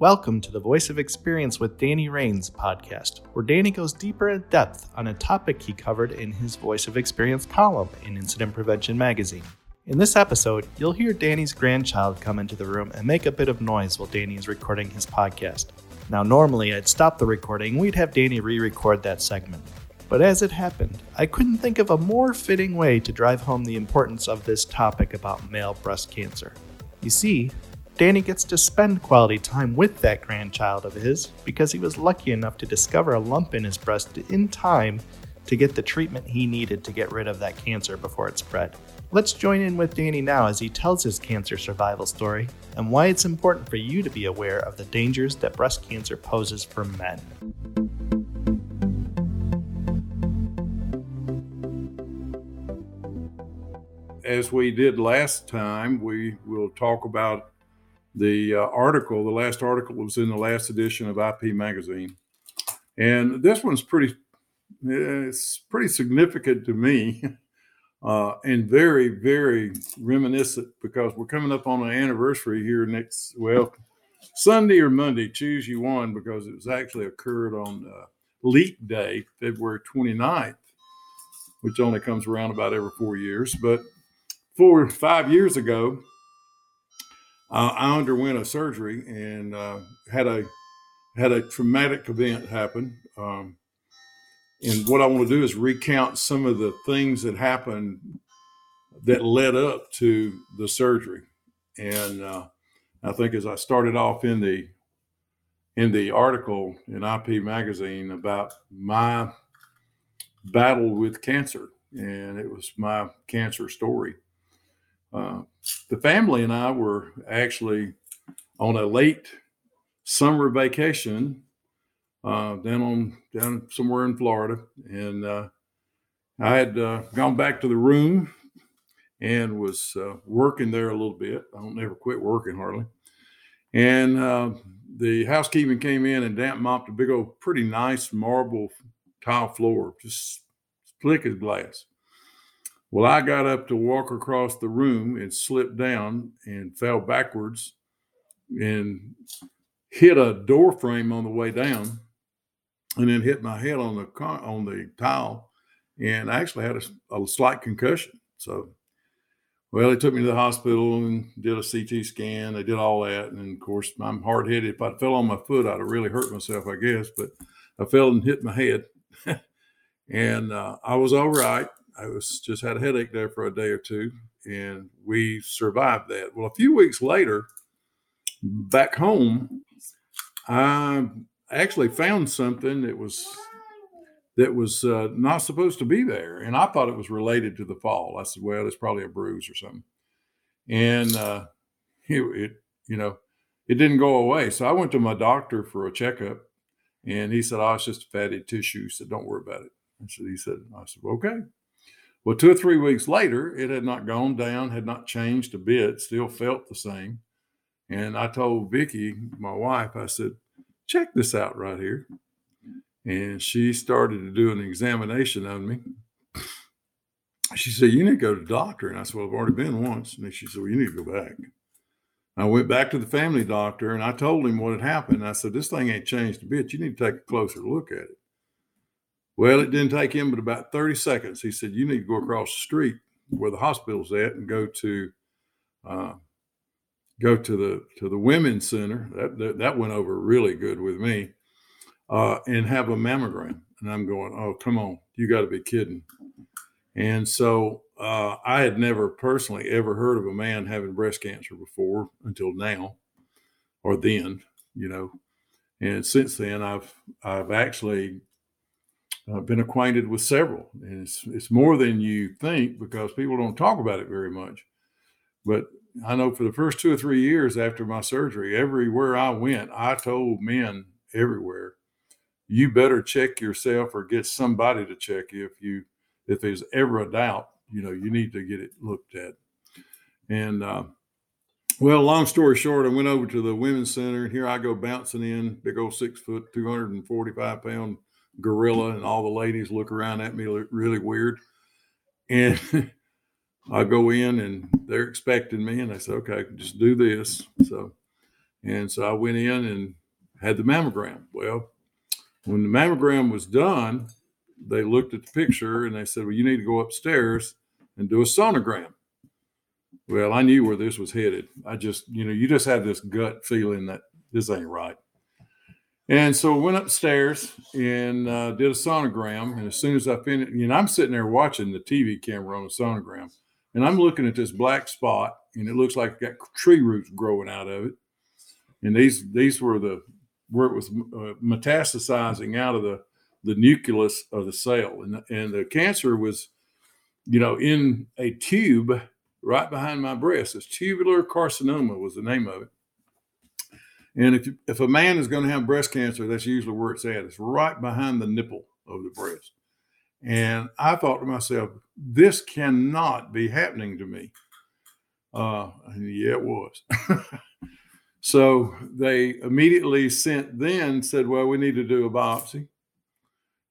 Welcome to the Voice of Experience with Danny Raines podcast, where Danny goes deeper in depth on a topic he covered in his Voice of Experience column in Incident Prevention magazine. In this episode, you'll hear Danny's grandchild come into the room and make a bit of noise while Danny is recording his podcast. Now, normally I'd stop the recording, we'd have Danny re record that segment. But as it happened, I couldn't think of a more fitting way to drive home the importance of this topic about male breast cancer. You see, Danny gets to spend quality time with that grandchild of his because he was lucky enough to discover a lump in his breast in time to get the treatment he needed to get rid of that cancer before it spread. Let's join in with Danny now as he tells his cancer survival story and why it's important for you to be aware of the dangers that breast cancer poses for men. As we did last time, we will talk about the uh, article, the last article was in the last edition of IP Magazine, and this one's pretty, it's pretty significant to me, uh, and very, very reminiscent because we're coming up on an anniversary here next, well, Sunday or Monday, choose you one because it was actually occurred on uh, Leap Day, February 29th, which only comes around about every four years, but four, or five years ago, uh, I underwent a surgery and uh, had a had a traumatic event happen. Um, and what I want to do is recount some of the things that happened that led up to the surgery. And uh, I think as I started off in the in the article in IP magazine about my battle with cancer, and it was my cancer story. Uh, the family and I were actually on a late summer vacation uh, down on down somewhere in Florida, and uh, I had uh, gone back to the room and was uh, working there a little bit. I don't never quit working hardly, and uh, the housekeeping came in and damp mopped a big old, pretty nice marble tile floor, just slick as glass. Well, I got up to walk across the room and slipped down and fell backwards and hit a door frame on the way down and then hit my head on the car, on the tile and I actually had a, a slight concussion. So, well, they took me to the hospital and did a CT scan. They did all that. And of course, I'm hard headed. If I fell on my foot, I'd have really hurt myself, I guess. But I fell and hit my head. and uh, I was all right. I was just had a headache there for a day or two, and we survived that. Well, a few weeks later, back home, I actually found something that was that was uh, not supposed to be there, and I thought it was related to the fall. I said, "Well, it's probably a bruise or something," and uh, it, it, you know, it didn't go away. So I went to my doctor for a checkup, and he said, "Oh, it's just fatty tissue." He said, "Don't worry about it." And so he said, "I said, okay." Well, two or three weeks later, it had not gone down, had not changed a bit, still felt the same. And I told Vicki, my wife, I said, check this out right here. And she started to do an examination on me. She said, You need to go to the doctor. And I said, Well, I've already been once. And she said, Well, you need to go back. I went back to the family doctor and I told him what had happened. I said, This thing ain't changed a bit. You need to take a closer look at it. Well, it didn't take him but about 30 seconds. He said, You need to go across the street where the hospital's at and go to uh, go to the to the women's center. That, that, that went over really good with me. Uh, and have a mammogram. And I'm going, Oh, come on, you got to be kidding. And so uh, I had never personally ever heard of a man having breast cancer before until now, or then, you know. And since then, I've I've actually I've been acquainted with several, and it's it's more than you think because people don't talk about it very much. But I know for the first two or three years after my surgery, everywhere I went, I told men everywhere, you better check yourself or get somebody to check you if you if there's ever a doubt. You know, you need to get it looked at. And uh, well, long story short, I went over to the women's center, and here I go bouncing in, big old six foot, two hundred and forty five pound gorilla and all the ladies look around at me really weird. And I go in and they're expecting me and I said, okay, I can just do this. So And so I went in and had the mammogram. Well, when the mammogram was done, they looked at the picture and they said, Well, you need to go upstairs and do a sonogram. Well, I knew where this was headed. I just, you know, you just have this gut feeling that this ain't right. And so I went upstairs and uh, did a sonogram. And as soon as I finished, you know, I'm sitting there watching the TV camera on the sonogram, and I'm looking at this black spot, and it looks like it got tree roots growing out of it. And these these were the where it was uh, metastasizing out of the the nucleus of the cell, and and the cancer was, you know, in a tube right behind my breast. It's tubular carcinoma was the name of it. And if if a man is going to have breast cancer, that's usually where it's at. It's right behind the nipple of the breast. And I thought to myself, this cannot be happening to me. Uh, yeah, it was. so they immediately sent then said, well, we need to do a biopsy.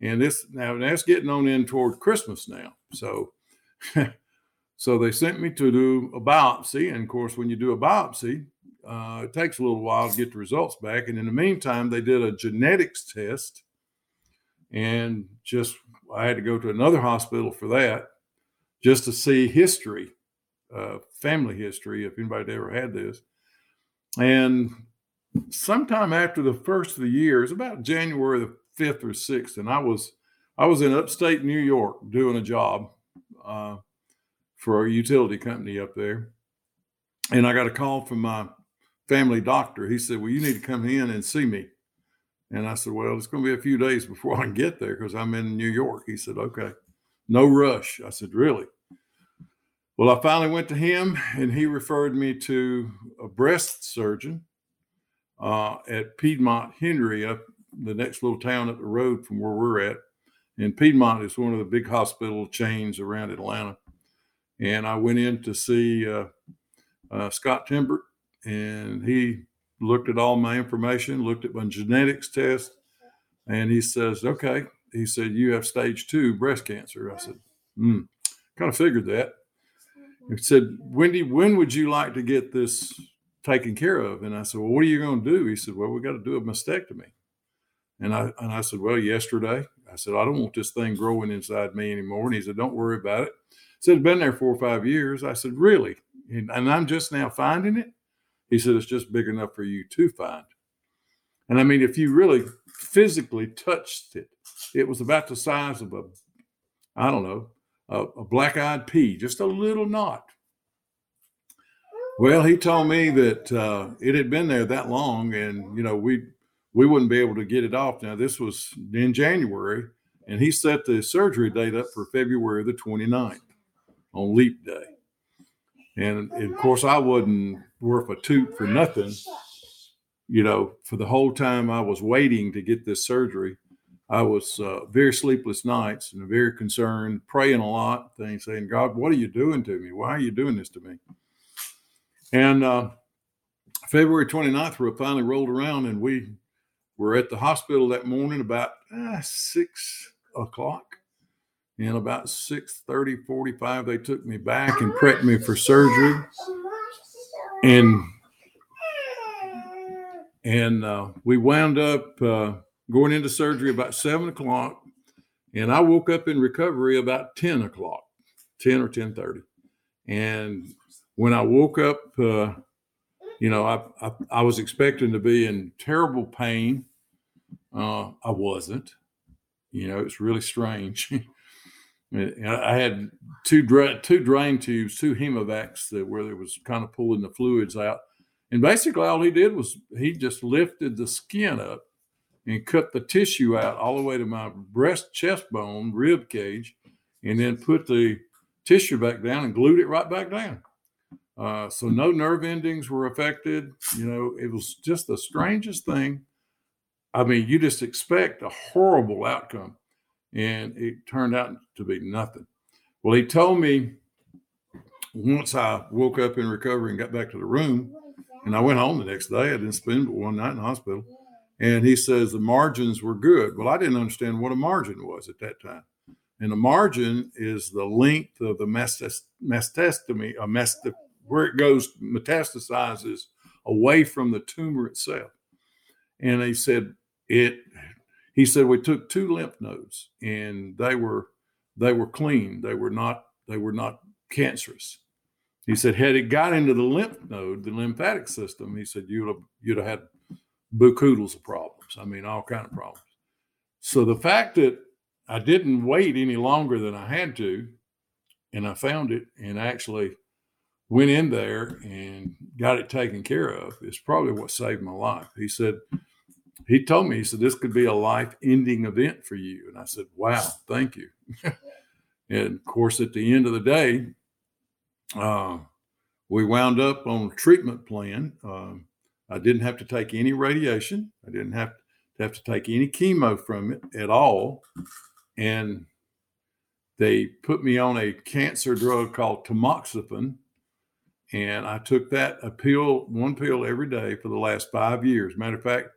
And this now that's getting on in toward Christmas now. So so they sent me to do a biopsy. And of course, when you do a biopsy, uh, it takes a little while to get the results back. And in the meantime, they did a genetics test. And just, I had to go to another hospital for that just to see history, uh, family history, if anybody ever had this. And sometime after the first of the year, it's about January the 5th or 6th. And I was, I was in upstate New York doing a job uh, for a utility company up there. And I got a call from my family doctor. He said, Well, you need to come in and see me. And I said, Well, it's going to be a few days before I can get there because I'm in New York. He said, Okay, no rush. I said, Really? Well, I finally went to him and he referred me to a breast surgeon uh, at Piedmont Henry, up the next little town up the road from where we're at. And Piedmont is one of the big hospital chains around Atlanta. And I went in to see uh, uh, Scott Timbert, and he looked at all my information, looked at my genetics test, and he says, "Okay." He said, "You have stage two breast cancer." I said, "Hmm." Kind of figured that. He said, "Wendy, when would you like to get this taken care of?" And I said, "Well, what are you going to do?" He said, "Well, we got to do a mastectomy." And I and I said, "Well, yesterday." I said, "I don't want this thing growing inside me anymore." And he said, "Don't worry about it." He said, "It's been there four or five years." I said, "Really?" And, and I'm just now finding it. He said, it's just big enough for you to find. And I mean, if you really physically touched it, it was about the size of a, I don't know, a, a black eyed pea, just a little knot. Well, he told me that uh, it had been there that long, and you know we we wouldn't be able to get it off. Now this was in January, and he set the surgery date up for February the 29th on Leap Day. And, and of course, I wasn't worth a toot for nothing. You know, for the whole time I was waiting to get this surgery, I was uh, very sleepless nights and very concerned, praying a lot, things saying, God, what are you doing to me? Why are you doing this to me? And uh, February 29th, we finally rolled around and we were at the hospital that morning about uh, six o'clock. And about 6 30, 45, they took me back and prepped me for surgery. And and uh, we wound up uh, going into surgery about seven o'clock, and I woke up in recovery about ten o'clock, ten or ten thirty. And when I woke up, uh, you know, I, I, I was expecting to be in terrible pain. Uh, I wasn't. You know, it's really strange. I had two dra- two drain tubes, two hemovacs that where there was kind of pulling the fluids out, and basically all he did was he just lifted the skin up and cut the tissue out all the way to my breast, chest bone, rib cage, and then put the tissue back down and glued it right back down. Uh, so no nerve endings were affected. You know, it was just the strangest thing. I mean, you just expect a horrible outcome and it turned out to be nothing. Well, he told me once I woke up in recovery and got back to the room, and I went home the next day. I didn't spend but one night in hospital. And he says the margins were good. Well, I didn't understand what a margin was at that time. And a margin is the length of the metastomy, a uh, mast- where it goes metastasizes away from the tumor itself. And he said it. He said we took two lymph nodes and they were they were clean. They were not they were not cancerous. He said had it got into the lymph node, the lymphatic system, he said you'd have you'd have had bookoodles of problems. I mean, all kind of problems. So the fact that I didn't wait any longer than I had to, and I found it and actually went in there and got it taken care of is probably what saved my life. He said, he told me, he said, this could be a life ending event for you. And I said, wow, thank you. and of course, at the end of the day, uh, we wound up on a treatment plan. Um, I didn't have to take any radiation. I didn't have to have to take any chemo from it at all. And they put me on a cancer drug called tamoxifen. And I took that a pill, one pill every day for the last five years. Matter of fact,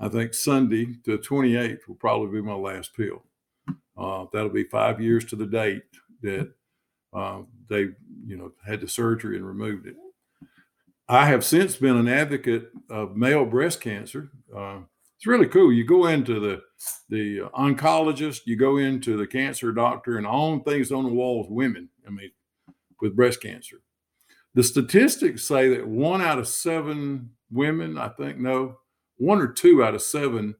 I think Sunday, the 28th, will probably be my last pill. Uh, that'll be five years to the date that uh, they, you know, had the surgery and removed it. I have since been an advocate of male breast cancer. Uh, it's really cool. You go into the the oncologist, you go into the cancer doctor, and all things on the walls, women. I mean, with breast cancer. The statistics say that one out of seven women, I think, no, one or two out of seven,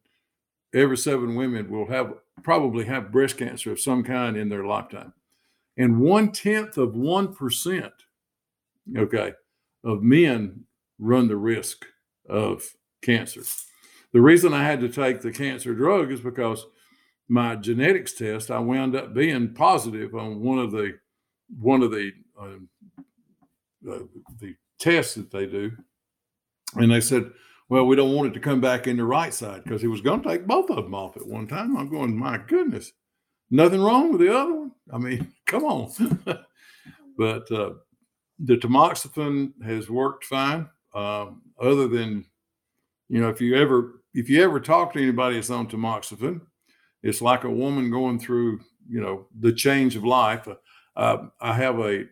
every seven women will have probably have breast cancer of some kind in their lifetime. And one tenth of 1%, okay, of men run the risk of cancer. The reason I had to take the cancer drug is because my genetics test, I wound up being positive on one of the one of the uh, uh, the tests that they do, and they said, "Well, we don't want it to come back in the right side because he was going to take both of them off at one time." I'm going, "My goodness, nothing wrong with the other one." I mean, come on. but uh, the tamoxifen has worked fine. Um, other than, you know, if you ever if you ever talk to anybody that's on tamoxifen, it's like a woman going through, you know, the change of life. Uh, I have a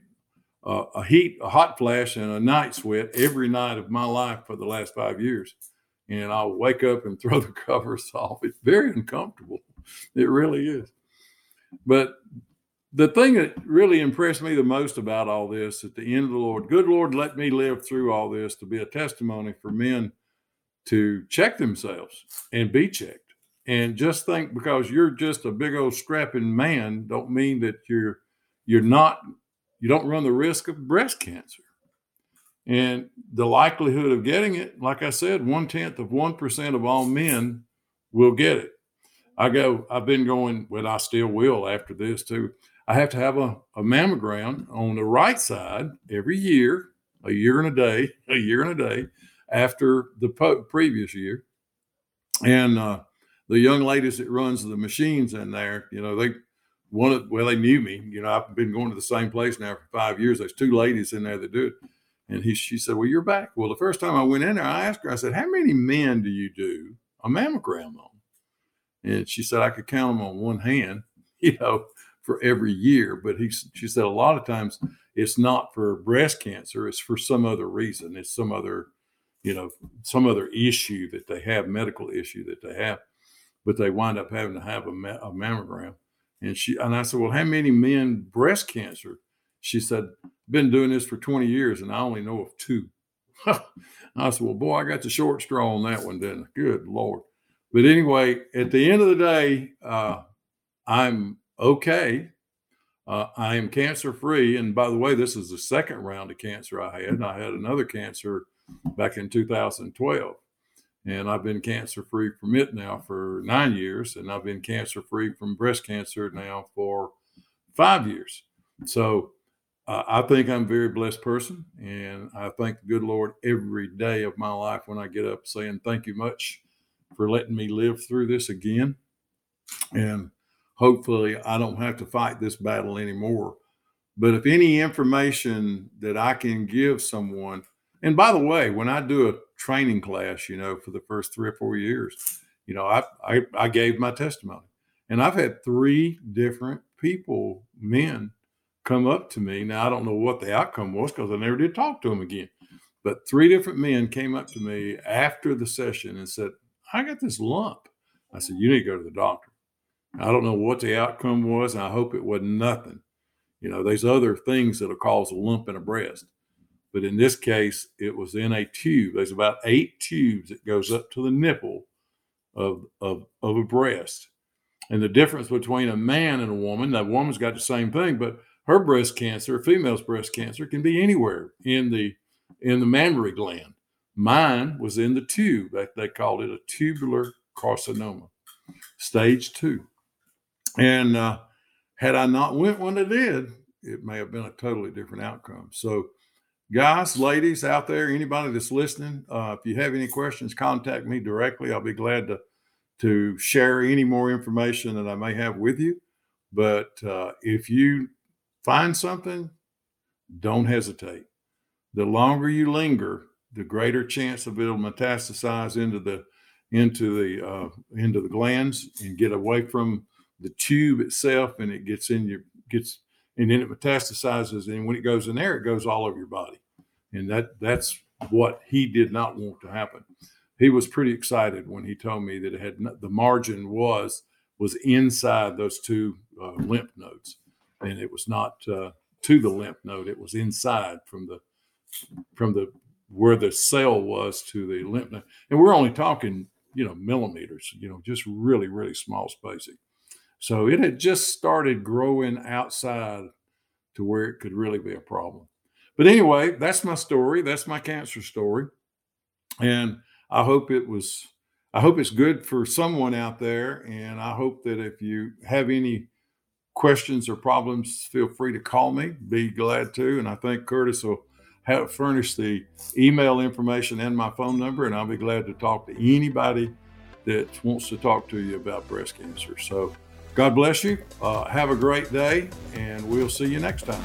a heat, a hot flash, and a night sweat every night of my life for the last five years, and I'll wake up and throw the covers off. It's very uncomfortable. It really is. But the thing that really impressed me the most about all this at the end of the Lord, good Lord, let me live through all this to be a testimony for men to check themselves and be checked. And just think because you're just a big old scrapping man, don't mean that you're you're not you don't run the risk of breast cancer. And the likelihood of getting it, like I said, one tenth of one percent of all men will get it. I go, I've been going, well, I still will after this too. I have to have a, a mammogram on the right side every year, a year and a day, a year and a day after the po- previous year. And uh, the young ladies that runs the machines in there, you know, they one of well, they knew me. You know, I've been going to the same place now for five years. There's two ladies in there that do it. And he, she said, "Well, you're back." Well, the first time I went in there, I asked her. I said, "How many men do you do a mammogram on?" And she said, "I could count them on one hand." You know, for every year. But he, she said, a lot of times it's not for breast cancer; it's for some other reason. It's some other you know, some other issue that they have, medical issue that they have, but they wind up having to have a, ma- a mammogram. And she and I said, well, how many men breast cancer? She said, been doing this for 20 years and I only know of two. I said, well, boy, I got the short straw on that one, didn't I? Good Lord. But anyway, at the end of the day, uh, I'm okay. Uh, I am cancer free. And by the way, this is the second round of cancer I had. I had another cancer back in 2012. And I've been cancer free from it now for nine years. And I've been cancer free from breast cancer now for five years. So uh, I think I'm a very blessed person. And I thank the good Lord every day of my life when I get up saying, Thank you much for letting me live through this again. And hopefully I don't have to fight this battle anymore. But if any information that I can give someone and by the way, when I do a training class, you know, for the first three or four years, you know, I, I, I gave my testimony. And I've had three different people, men, come up to me. Now, I don't know what the outcome was because I never did talk to them again. But three different men came up to me after the session and said, I got this lump. I said, You need to go to the doctor. I don't know what the outcome was, and I hope it wasn't nothing. You know, there's other things that'll cause a lump in a breast. But in this case, it was in a tube. There's about eight tubes that goes up to the nipple of, of, of a breast. And the difference between a man and a woman, that woman's got the same thing, but her breast cancer, a female's breast cancer, can be anywhere in the in the mammary gland. Mine was in the tube. They called it a tubular carcinoma, stage two. And uh, had I not went when I did, it may have been a totally different outcome. So, guys, ladies out there, anybody that's listening, uh, if you have any questions, contact me directly. I'll be glad to to share any more information that I may have with you. But uh, if you find something, don't hesitate. The longer you linger, the greater chance of it'll metastasize into the into the uh, into the glands and get away from the tube itself, and it gets in your gets and then it metastasizes, and when it goes in there, it goes all over your body, and that that's what he did not want to happen. He was pretty excited when he told me that it had the margin was was inside those two uh, lymph nodes, and it was not uh, to the lymph node; it was inside from the from the where the cell was to the lymph node. And we're only talking, you know, millimeters, you know, just really, really small spacing. So it had just started growing outside to where it could really be a problem. But anyway, that's my story. That's my cancer story. And I hope it was, I hope it's good for someone out there. And I hope that if you have any questions or problems, feel free to call me. Be glad to. And I think Curtis will have furnish the email information and my phone number, and I'll be glad to talk to anybody that wants to talk to you about breast cancer. So, God bless you. Uh, have a great day, and we'll see you next time.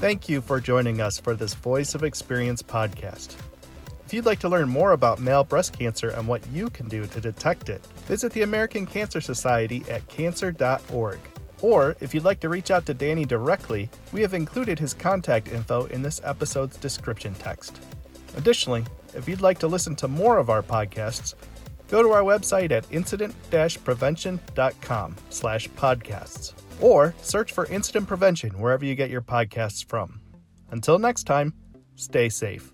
Thank you for joining us for this Voice of Experience podcast. If you'd like to learn more about male breast cancer and what you can do to detect it, visit the American Cancer Society at cancer.org. Or if you'd like to reach out to Danny directly, we have included his contact info in this episode's description text. Additionally, if you'd like to listen to more of our podcasts, go to our website at incident-prevention.com slash podcasts or search for Incident Prevention wherever you get your podcasts from. Until next time, stay safe.